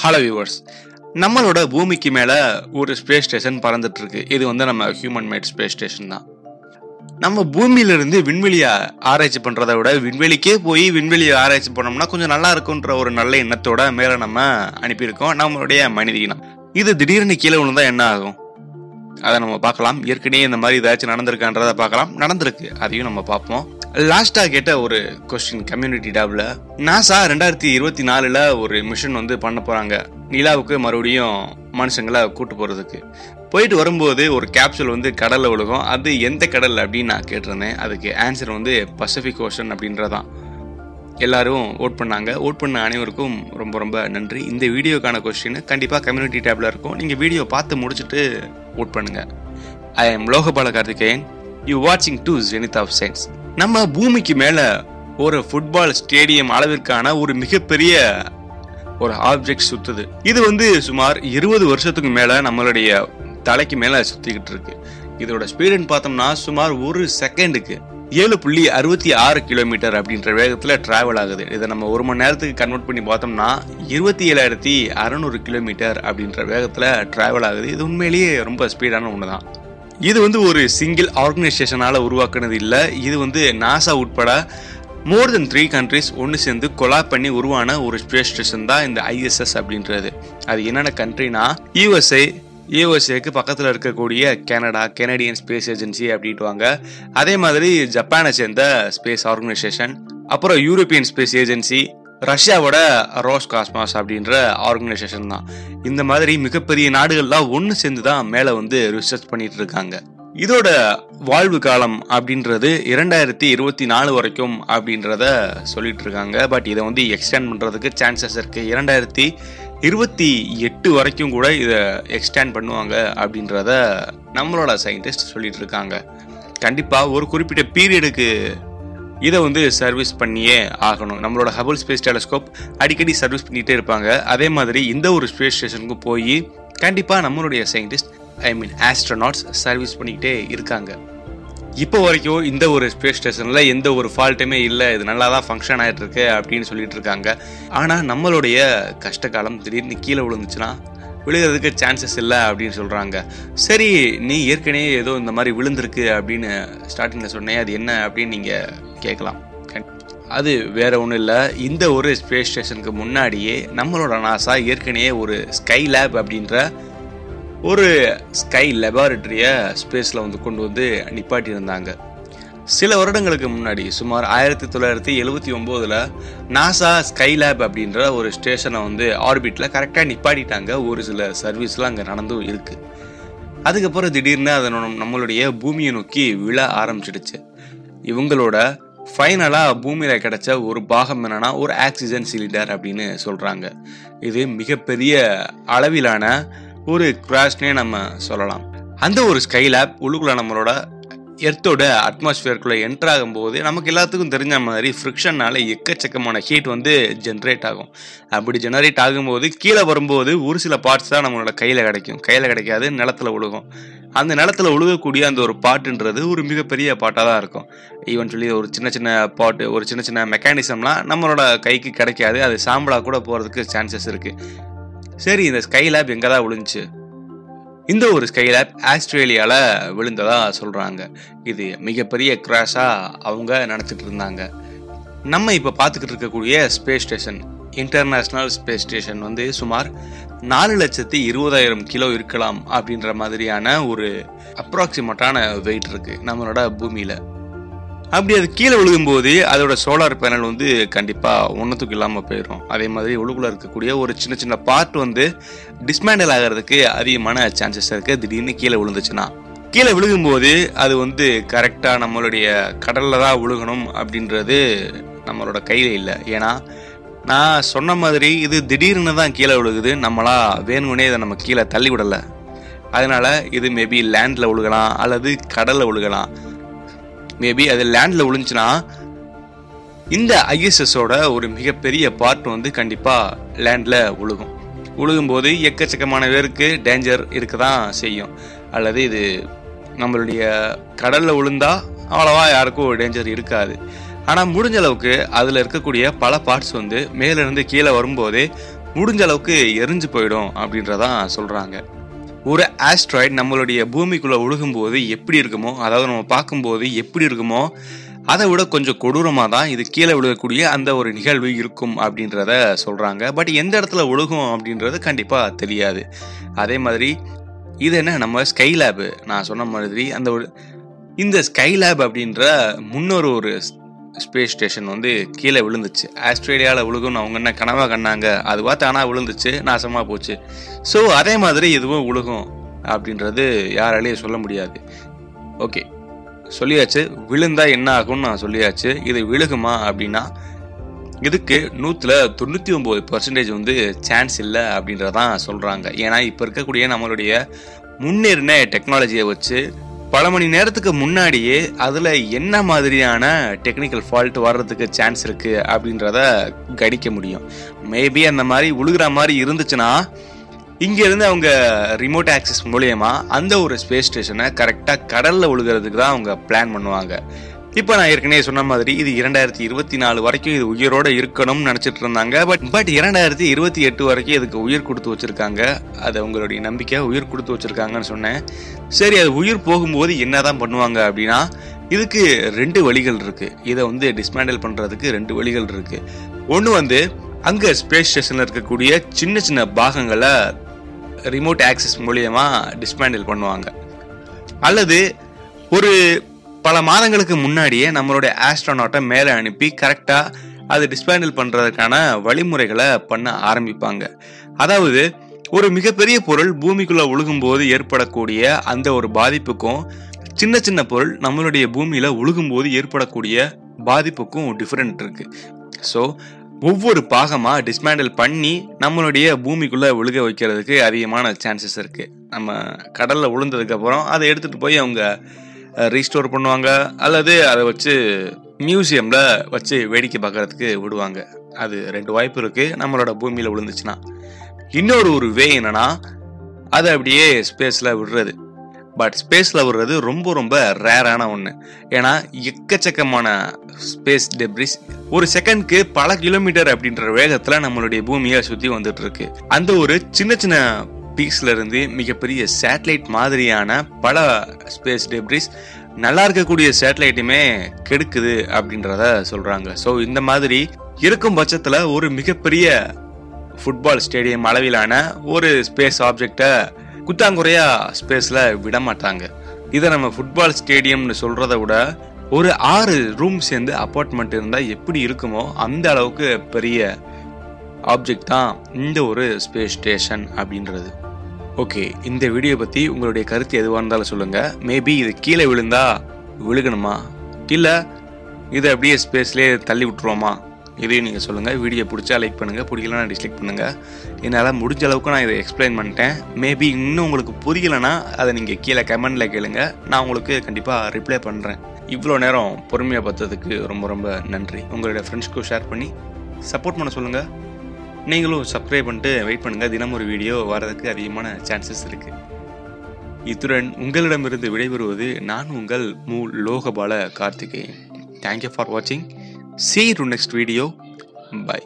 Hello viewers நம்மளோட பூமிக்கு மேலே ஒரு ஸ்பேஸ் ஸ்டேஷன் பறந்துட்டு இருக்கு இது வந்து நம்ம ஹியூமன் மேட் ஸ்பேஸ் ஸ்டேஷன் தான். நம்ம பூமியிலிருந்து விண்வெளியை ஆராய்ச்சி பண்ணுறதை விட விண்வெளிக்கே போய் விண்வெளியை ஆராய்ச்சி பண்ணோம்னா கொஞ்சம் நல்லா இருக்குன்ற ஒரு நல்ல எண்ணத்தோட மேலே நம்ம அனுப்பியிருக்கோம். நம்மளுடைய மனித இனம் இது திடீர்னு கீழே விழுந்தா என்ன ஆகும்? அதை நம்ம பார்க்கலாம். ஏற்கனவே இந்த மாதிரி ஏதாச்சும் நடந்திருக்கான்றதை பார்க்கலாம். நடந்திருக்கு. அதையும் நம்ம பார்ப்போம். லாஸ்ட்டாக கேட்ட ஒரு கொஸ்டின் கம்யூனிட்டி டேப்ல நாசா ரெண்டாயிரத்தி இருபத்தி நாலுல ஒரு மிஷன் வந்து பண்ண போறாங்க. நிலாவுக்கு மறுபடியும் மனுஷங்களை கூட்டு போறதுக்கு. போயிட்டு வரும்போது ஒரு கேப்சூல் வந்து கடலில் விழுகும். அது எந்த கடல் அப்படின்னு நான் கேட்டிருந்தேன். அதுக்கு ஆன்சர் வந்து பசிபிக் ஓஷன் அப்படின்றதான். எல்லாரும் ஓட் பண்ணாங்க. ஓட் பண்ண அனைவருக்கும் ரொம்ப ரொம்ப நன்றி. இந்த வீடியோக்கான கொஸ்டின் கண்டிப்பாக கம்யூனிட்டி டேப்ல இருக்கும். நீங்கள் வீடியோ பார்த்து முடிச்சுட்டு ஓட் பண்ணுங்க. I am Lokapala Karthikeyan. You வாட்சிங் டு ஜெனித் ஆஃப் சயின்ஸ் நம்ம பூமிக்கு மேலே ஒரு ஃபுட்பால் ஸ்டேடியம் அளவிற்கான ஒரு மிகப்பெரிய ஒரு ஆப்ஜெக்ட் சுத்துது. இது வந்து சுமார் இருபது வருஷத்துக்கு மேல நம்மளுடைய தலைக்கு மேல சுத்திக்கிட்டு இருக்கு. இதோட ஸ்பீடுன்னு பார்த்தோம்னா சுமார் ஒரு செகண்டுக்கு ஏழு புள்ளி அறுபத்தி ஆறு கிலோமீட்டர் அப்படின்ற வேகத்துல டிராவல் ஆகுது. இதை நம்ம ஒரு மணி நேரத்துக்கு கன்வெர்ட் பண்ணி பார்த்தோம்னா இருபத்தி ஏழாயிரத்தி அறநூறு கிலோமீட்டர் அப்படின்ற வேகத்துல டிராவல் ஆகுது. இது உண்மையிலேயே ரொம்ப ஸ்பீடான ஒன்று தான் இது வந்து ஒரு சிங்கிள் ஆர்கனைசேஷனால உருவாக்குனது இல்லை. இது வந்து நாசா உட்பட மோர் தென் த்ரீ கண்ட்ரிஸ் ஒன்று சேர்ந்து கொலாப் பண்ணி உருவான ஒரு ஸ்பேஸ் ஸ்டேஷன் தான் இந்த ஐஎஸ்எஸ் அப்படின்றது. அது என்னென்ன கண்ட்ரினா யூஎஸ்ஏ யூஎஸ்ஏக்கு பக்கத்தில் இருக்கக்கூடிய கனடா கெனடியன் ஸ்பேஸ் ஏஜென்சி அப்படின்ட்டுவாங்க அதே மாதிரி ஜப்பானை சேர்ந்த ஸ்பேஸ் ஆர்கனைசேஷன் அப்புறம் யூரோப்பியன் ஸ்பேஸ் ஏஜென்சி ரஷ்யாவோட ரோஸ் காஸ்மாஸ் அப்படின்ற ஆர்கனைசேஷன் தான். இந்த மாதிரி மிகப்பெரிய நாடுகள்லாம் ஒன்று சேர்ந்து தான் மேலே வந்து ரிசர்ச் பண்ணிட்டு இருக்காங்க. இதோட வாழ்வு காலம் அப்படின்றது இரண்டாயிரத்தி இருபத்தி நாலு வரைக்கும் அப்படின்றத சொல்லிட்டு இருக்காங்க. பட் இதை வந்து எக்ஸ்டெண்ட் பண்ணுறதுக்கு சான்சஸ் இருக்கு. இரண்டாயிரத்தி இருபத்தி எட்டு வரைக்கும் கூட இதை எக்ஸ்டெண்ட் பண்ணுவாங்க அப்படின்றத நம்மளோட சயின்டிஸ்ட் சொல்லிட்டு இருக்காங்க. கண்டிப்பாக ஒரு குறிப்பிட்ட பீரியடுக்கு இதை வந்து சர்வீஸ் பண்ணியே ஆகணும். நம்மளோட ஹபுல் ஸ்பேஸ் டெலஸ்கோப் அடிக்கடி சர்வீஸ் பண்ணிகிட்டே இருப்பாங்க. அதே மாதிரி இந்த ஒரு ஸ்பேஸ் ஸ்டேஷனுக்கும் போய் கண்டிப்பாக நம்மளுடைய scientist I mean astronauts service பண்ணிக்கிட்டே இருக்காங்க. இப்போ வரைக்கும் இந்த ஒரு ஸ்பேஸ் ஸ்டேஷனில் எந்த ஒரு ஃபால்ட்டுமே இல்லை. இது நல்லா தான் ஃபங்க்ஷன் ஆகிட்டு இருக்கு அப்படின்னு சொல்லிட்டு இருக்காங்க. ஆனால் நம்மளுடைய கஷ்ட காலம் திடீர்னு கீழே விழுந்துச்சுன்னா விழுகிறதுக்கு சான்சஸ் இல்லை அப்படின்னு சொல்கிறாங்க சரி நீ ஏற்கனவே ஏதோ இந்த மாதிரி விழுந்திருக்கு அப்படின்னு ஸ்டார்டிங்கில் சொன்னேன் அது என்ன அப்படின்னு நீங்கள் கேட்கலாம். அது வேற ஒன்றும் இல்லை. இந்த ஒரு ஸ்பேஸ் ஸ்டேஷனுக்கு முன்னாடியே நம்மளோட நாசா ஏற்கனவே ஒரு ஸ்கை லேப் அப்படின்ற ஒரு ஸ்கை லெபார்டரியை ஸ்பேஸில் வந்து கொண்டு வந்து நிப்பாட்டியிருந்தாங்க. சில வருடங்களுக்கு முன்னாடி சுமார் ஆயிரத்தி தொள்ளாயிரத்தி எழுபத்தி ஒம்போதில் நாசா ஸ்கை லேப் அப்படின்ற ஒரு ஸ்டேஷனை வந்து ஆர்பிட்டில் கரெக்டாக நிப்பாட்டிட்டாங்க. ஒரு சில சர்வீஸ்லாம் அங்கே நடந்தும் இருக்குது அதுக்கப்புறம் திடீர்னு அதை நம்மளுடைய பூமியை நோக்கி விழ ஆரம்பிச்சிடுச்சு. இவங்களோட ஃபைனலாக பூமியில் கிடைச்ச ஒரு பாகம் என்னென்னா ஒரு ஆக்சிஜன் சிலிண்டர் அப்படின்னு சொல்கிறாங்க இது மிகப்பெரிய அளவிலான ஒரு கிராஷ்னே நம்ம சொல்லலாம். அந்த ஒரு ஸ்கை லேப் உள்ளுக்குள்ள நம்மளோட எர்த்தோட அட்மாஸ்பியருக்குள்ள என்டர் ஆகும்போது நமக்கு எல்லாத்துக்கும் தெரிஞ்ச மாதிரி ஃப்ரிக்ஷனால் எக்கச்சக்கமான ஹீட் வந்து ஜென்ரேட் ஆகும். அப்படி ஜெனரேட் ஆகும்போது கீழே வரும்போது ஒரு சில பார்ட்ஸ் தான் நம்மளோட கையில் கிடைக்கும். கையில் கிடைக்காது நிலத்துல உழுகும். அந்த நிலத்துல உழுகக்கூடிய அந்த ஒரு பாட்டுன்றது ஒரு மிகப்பெரிய பாட்டாக தான் இருக்கும். ஈவன் சொல்லி ஒரு சின்ன சின்ன பாட்டு ஒரு சின்ன சின்ன மெக்கானிசம்லாம் நம்மளோட கைக்கு கிடைக்காது. அது சாம்பலாக கூட போகிறதுக்கு சான்சஸ் இருக்குது சரி இந்த ஸ்கை லேப் எங்கே தான் விழுந்துச்சு இந்த ஒரு ஸ்கைலேப் ஆஸ்திரேலியாவில் விழுந்ததா சொல்கிறாங்க இது மிகப்பெரிய கிராஷாக அவங்க நினச்சிட்டு இருந்தாங்க. நம்ம இப்போ பார்த்துக்கிட்டு இருக்கக்கூடிய space station international space station வந்து சுமார் நாலு லட்சத்தி இருபதாயிரம் கிலோ இருக்கலாம் அப்படின்ற மாதிரியான ஒரு அப்ராக்சிமேட்டான வெயிட் இருக்குது நம்மளோட பூமியில். அப்படி அது கீழே விழுகும்போது அதோட சோலார் பேனல் வந்து கண்டிப்பாக ஒன்றத்துக்கு இல்லாமல் போயிடும் அதே மாதிரி உள்ளுக்குள்ள இருக்கக்கூடிய ஒரு சின்ன சின்ன பார்ட் வந்து டிஸ்மேண்டல் ஆகிறதுக்கு அதிகமான சான்சஸ் இருக்குது திடீர்னு கீழே விழுந்துச்சுன்னா. கீழே விழுகும்போது அது வந்து கரெக்டாக நம்மளுடைய கடலில் தான் விழுகணும் அப்படின்றது நம்மளோட கையில் இல்லை. ஏன்னா நான் சொன்ன மாதிரி இது திடீர்னு தான் கீழே விழுகுது. நம்மளா வேணும்னே இதை நம்ம கீழே தள்ளி விடலை. அதனால் இது மேபி லேண்டில் விழுகலாம் அல்லது கடலில் விழுகலாம். மேபி அது லேண்டில் விழுந்துச்சுன்னா இந்த ஐஎஸ்எஸோட ஒரு மிகப்பெரிய பார்ட் வந்து கண்டிப்பாக லேண்டில் விழுகும் உழுகும்போது எக்கச்சக்கமான பேருக்கு டேஞ்சர் இருக்க தான் செய்யும். அல்லது இது நம்மளுடைய கடலில் விழுந்தா அவ்வளோவா யாருக்கும் டேஞ்சர் இருக்காது. ஆனால் முடிஞ்ச அளவுக்கு அதில் இருக்கக்கூடிய பல பார்ட்ஸ் வந்து மேலிருந்து கீழே வரும்போதே முடிஞ்ச அளவுக்கு எரிஞ்சு போயிடும் அப்படின்றதான் சொல்கிறாங்க ஒரு ஆஸ்ட்ராய்டு நம்மளுடைய பூமிக்குள்ளே ஒழுகும்போது எப்படி இருக்குமோ அதாவது நம்ம பார்க்கும்போது எப்படி இருக்குமோ அதை விட கொஞ்சம் கொடூரமாக தான் இது கீழே விழுகக்கூடிய அந்த ஒரு நிகழ்வு இருக்கும் அப்படின்றத சொல்கிறாங்க பட் எந்த இடத்துல ஒழுகும் அப்படின்றது கண்டிப்பாக தெரியாது. அதே மாதிரி இது என்ன நம்ம ஸ்கை லேபு நான் சொன்ன மாதிரி அந்த ஒரு இந்த ஸ்கைலேப் அப்படின்ற முன்னொரு ஒரு ஸ்பேஸ் ஸ்டேஷன் வந்து கீழே விழுந்துச்சு. ஆஸ்திரேலியாவில் விழுகும்னு அவங்க என்ன கனவாக கண்ணாங்க? பார்த்து ஆனால் விழுந்துச்சு நாசமாக போச்சு. ஸோ அதே மாதிரி இதுவும் விழுகும் அப்படின்றது யாராலையும் சொல்ல முடியாது. ஓகே சொல்லியாச்சு விழுந்தா என்ன ஆகும்னு நான் சொல்லியாச்சு. இது விழுகுமா அப்படின்னா இதுக்கு நூற்றுல தொண்ணூற்றி ஒம்பது பர்சன்டேஜ் வந்து சான்ஸ் இல்லை அப்படின்றதான் சொல்கிறாங்க ஏன்னா இப்போ இருக்கக்கூடிய நம்மளுடைய முன்னேறின டெக்னாலஜியை வச்சு பல மணி நேரத்துக்கு முன்னாடியே அதில் என்ன மாதிரியான டெக்னிக்கல் ஃபால்ட் வர்றதுக்கு சான்ஸ் இருக்குது அப்படின்றத கணிக்க முடியும். மேபி அந்த மாதிரி உழுகிற மாதிரி இருந்துச்சுன்னா இங்கேருந்து அவங்க ரிமோட் ஆக்சஸ் மூலயமா அந்த ஒரு ஸ்பேஸ் ஸ்டேஷனை கரெக்டாக கடலில் உழுகிறதுக்கு தான் அவங்க பிளான் பண்ணுவாங்க. இப்போ நான் ஏற்கனவே சொன்ன மாதிரி இது இரண்டாயிரத்தி இருபத்தி நாலு வரைக்கும் இது உயிரோட இருக்கணும்னு நினைச்சிட்டு இருந்தாங்க பட் பட் இரண்டாயிரத்தி இருபத்தி எட்டு வரைக்கும் இதுக்கு உயிர் கொடுத்து வச்சிருக்காங்க. அது அவங்களுடைய நம்பிக்கை உயிர் கொடுத்து வச்சிருக்காங்கன்னு சொன்னேன். சரி அது உயிர் போகும்போது என்னதான் பண்ணுவாங்க அப்படின்னா இதுக்கு ரெண்டு வழிகள் இருக்கு. இதை வந்து டிஸ்மேண்டில் பண்றதுக்கு ரெண்டு வழிகள் இருக்கு. ஒன்று வந்து அங்கே ஸ்பேஸ் ஸ்டேஷனில் இருக்கக்கூடிய சின்ன சின்ன பாகங்களை ரிமோட் ஆக்சஸ் மூலியமா டிஸ்மேண்டில் பண்ணுவாங்க. அல்லது ஒரு பல மாதங்களுக்கு முன்னாடியே நம்மளுடைய ஆஸ்ட்ரோனாட்டை மேலே அனுப்பி கரெக்டாக அது டிஸ்பேண்டில் பண்ணுறதுக்கான வழிமுறைகளை பண்ண ஆரம்பிப்பாங்க. அதாவது ஒரு மிகப்பெரிய பொருள் பூமிக்குள்ளே ஒழுகும்போது ஏற்படக்கூடிய அந்த ஒரு பாதிப்புக்கும் சின்ன சின்ன பொருள் நம்மளுடைய பூமியில் ஒழுகும்போது ஏற்படக்கூடிய பாதிப்புக்கும் டிஃப்ரெண்ட் இருக்குது ஸோ ஒவ்வொரு பாகமாக டிஸ்மேண்டில் பண்ணி நம்மளுடைய பூமிக்குள்ளே விழுக வைக்கிறதுக்கு அதிகமான சான்சஸ் இருக்குது நம்ம கடலில் விழுந்ததுக்கப்புறம் அதை எடுத்துகிட்டு போய் அவங்க ரீஸ்டோர் பண்ணுவாங்க அல்லது அதை வச்சு மியூசியம்ல வச்சு வேடிக்கை பார்க்கறதுக்கு விடுவாங்க. அது ரெண்டு வாய்ப்பு இருக்கு. நம்மளோட பூமியில விழுந்துச்சுன்னா. இன்னொரு ஒரு வே என்னன்னா அதை அப்படியே ஸ்பேஸ்ல விடுறது. பட் ஸ்பேஸில் விடுறது ரொம்ப ரொம்ப ரேரான ஒன்று ஏன்னா எக்கச்சக்கமான ஸ்பேஸ் டெப்ரிஸ் ஒரு செகண்ட்க்கு பல கிலோமீட்டர் அப்படின்ற வேகத்தில் நம்மளுடைய பூமியை சுற்றி வந்துட்டு இருக்கு. அந்த ஒரு சின்ன சின்ன பீக்ஸ்லேருந்து மிகப்பெரிய சேட்டலைட் மாதிரியான பல ஸ்பேஸ் டெப்ரிஸ் நல்லா இருக்கக்கூடிய சேட்டலைட்டுமே கெடுக்குது அப்படின்றத சொல்கிறாங்க ஸோ இந்த மாதிரி இருக்கும் பட்சத்தில் ஒரு மிகப்பெரிய ஃபுட்பால் ஸ்டேடியம் அளவிலான ஒரு ஸ்பேஸ் ஆப்ஜெக்டை குத்தாங்குறையா ஸ்பேஸில் விட மாட்டாங்க இதை நம்ம ஃபுட்பால் ஸ்டேடியம்னு சொல்கிறத விட ஒரு ஆறு ரூம் சேர்ந்து அப்பார்ட்மெண்ட் இருந்தால் எப்படி இருக்குமோ அந்த அளவுக்கு பெரிய ஆப்ஜெக்ட் தான் இந்த ஒரு ஸ்பேஸ் ஸ்டேஷன் அப்படின்றது. ஓகே இந்த வீடியோ பற்றி உங்களுடைய கருத்து எதுவாக இருந்தாலும் சொல்லுங்கள் மேபி இது கீழே விழுந்தா விழுகணுமா? இல்லை இதை அப்படியே ஸ்பேஸ்லேயே தள்ளி விட்டுருவோமா? இதையும் நீங்கள் சொல்லுங்கள் வீடியோ பிடிச்சா லைக் பண்ணுங்கள் பிடிக்கலனா டிஸ்லைக் பண்ணுங்கள் என்னால் முடிஞ்ச அளவுக்கு நான் இதை எக்ஸ்பிளைன் பண்ணிட்டேன். மேபி இன்னும் உங்களுக்கு புரியலைன்னா அதை நீங்கள் கீழே கமெண்டில் கேளுங்க. நான் உங்களுக்கு கண்டிப்பாக ரிப்ளை பண்ணுறேன் இவ்வளோ நேரம் பொறுமையாக பார்த்ததுக்கு ரொம்ப ரொம்ப நன்றி. உங்களுடைய ஃப்ரெண்ட்ஸ்க்கும் ஷேர் பண்ணி சப்போர்ட் பண்ண சொல்லுங்கள் நீங்களும் சப்ஸ்கிரைப் பண்ணிட்டு வெயிட் பண்ணுங்கள் தினம் ஒரு வீடியோ வரதுக்கு அதிகமான சான்சஸ் இருக்குது இத்துடன் உங்களிடமிருந்து விடைபெறுவது நான் உங்கள் மூ. லோகபால கார்த்திகேயன். தேங்க்யூ ஃபார் வாட்சிங் see to next video bye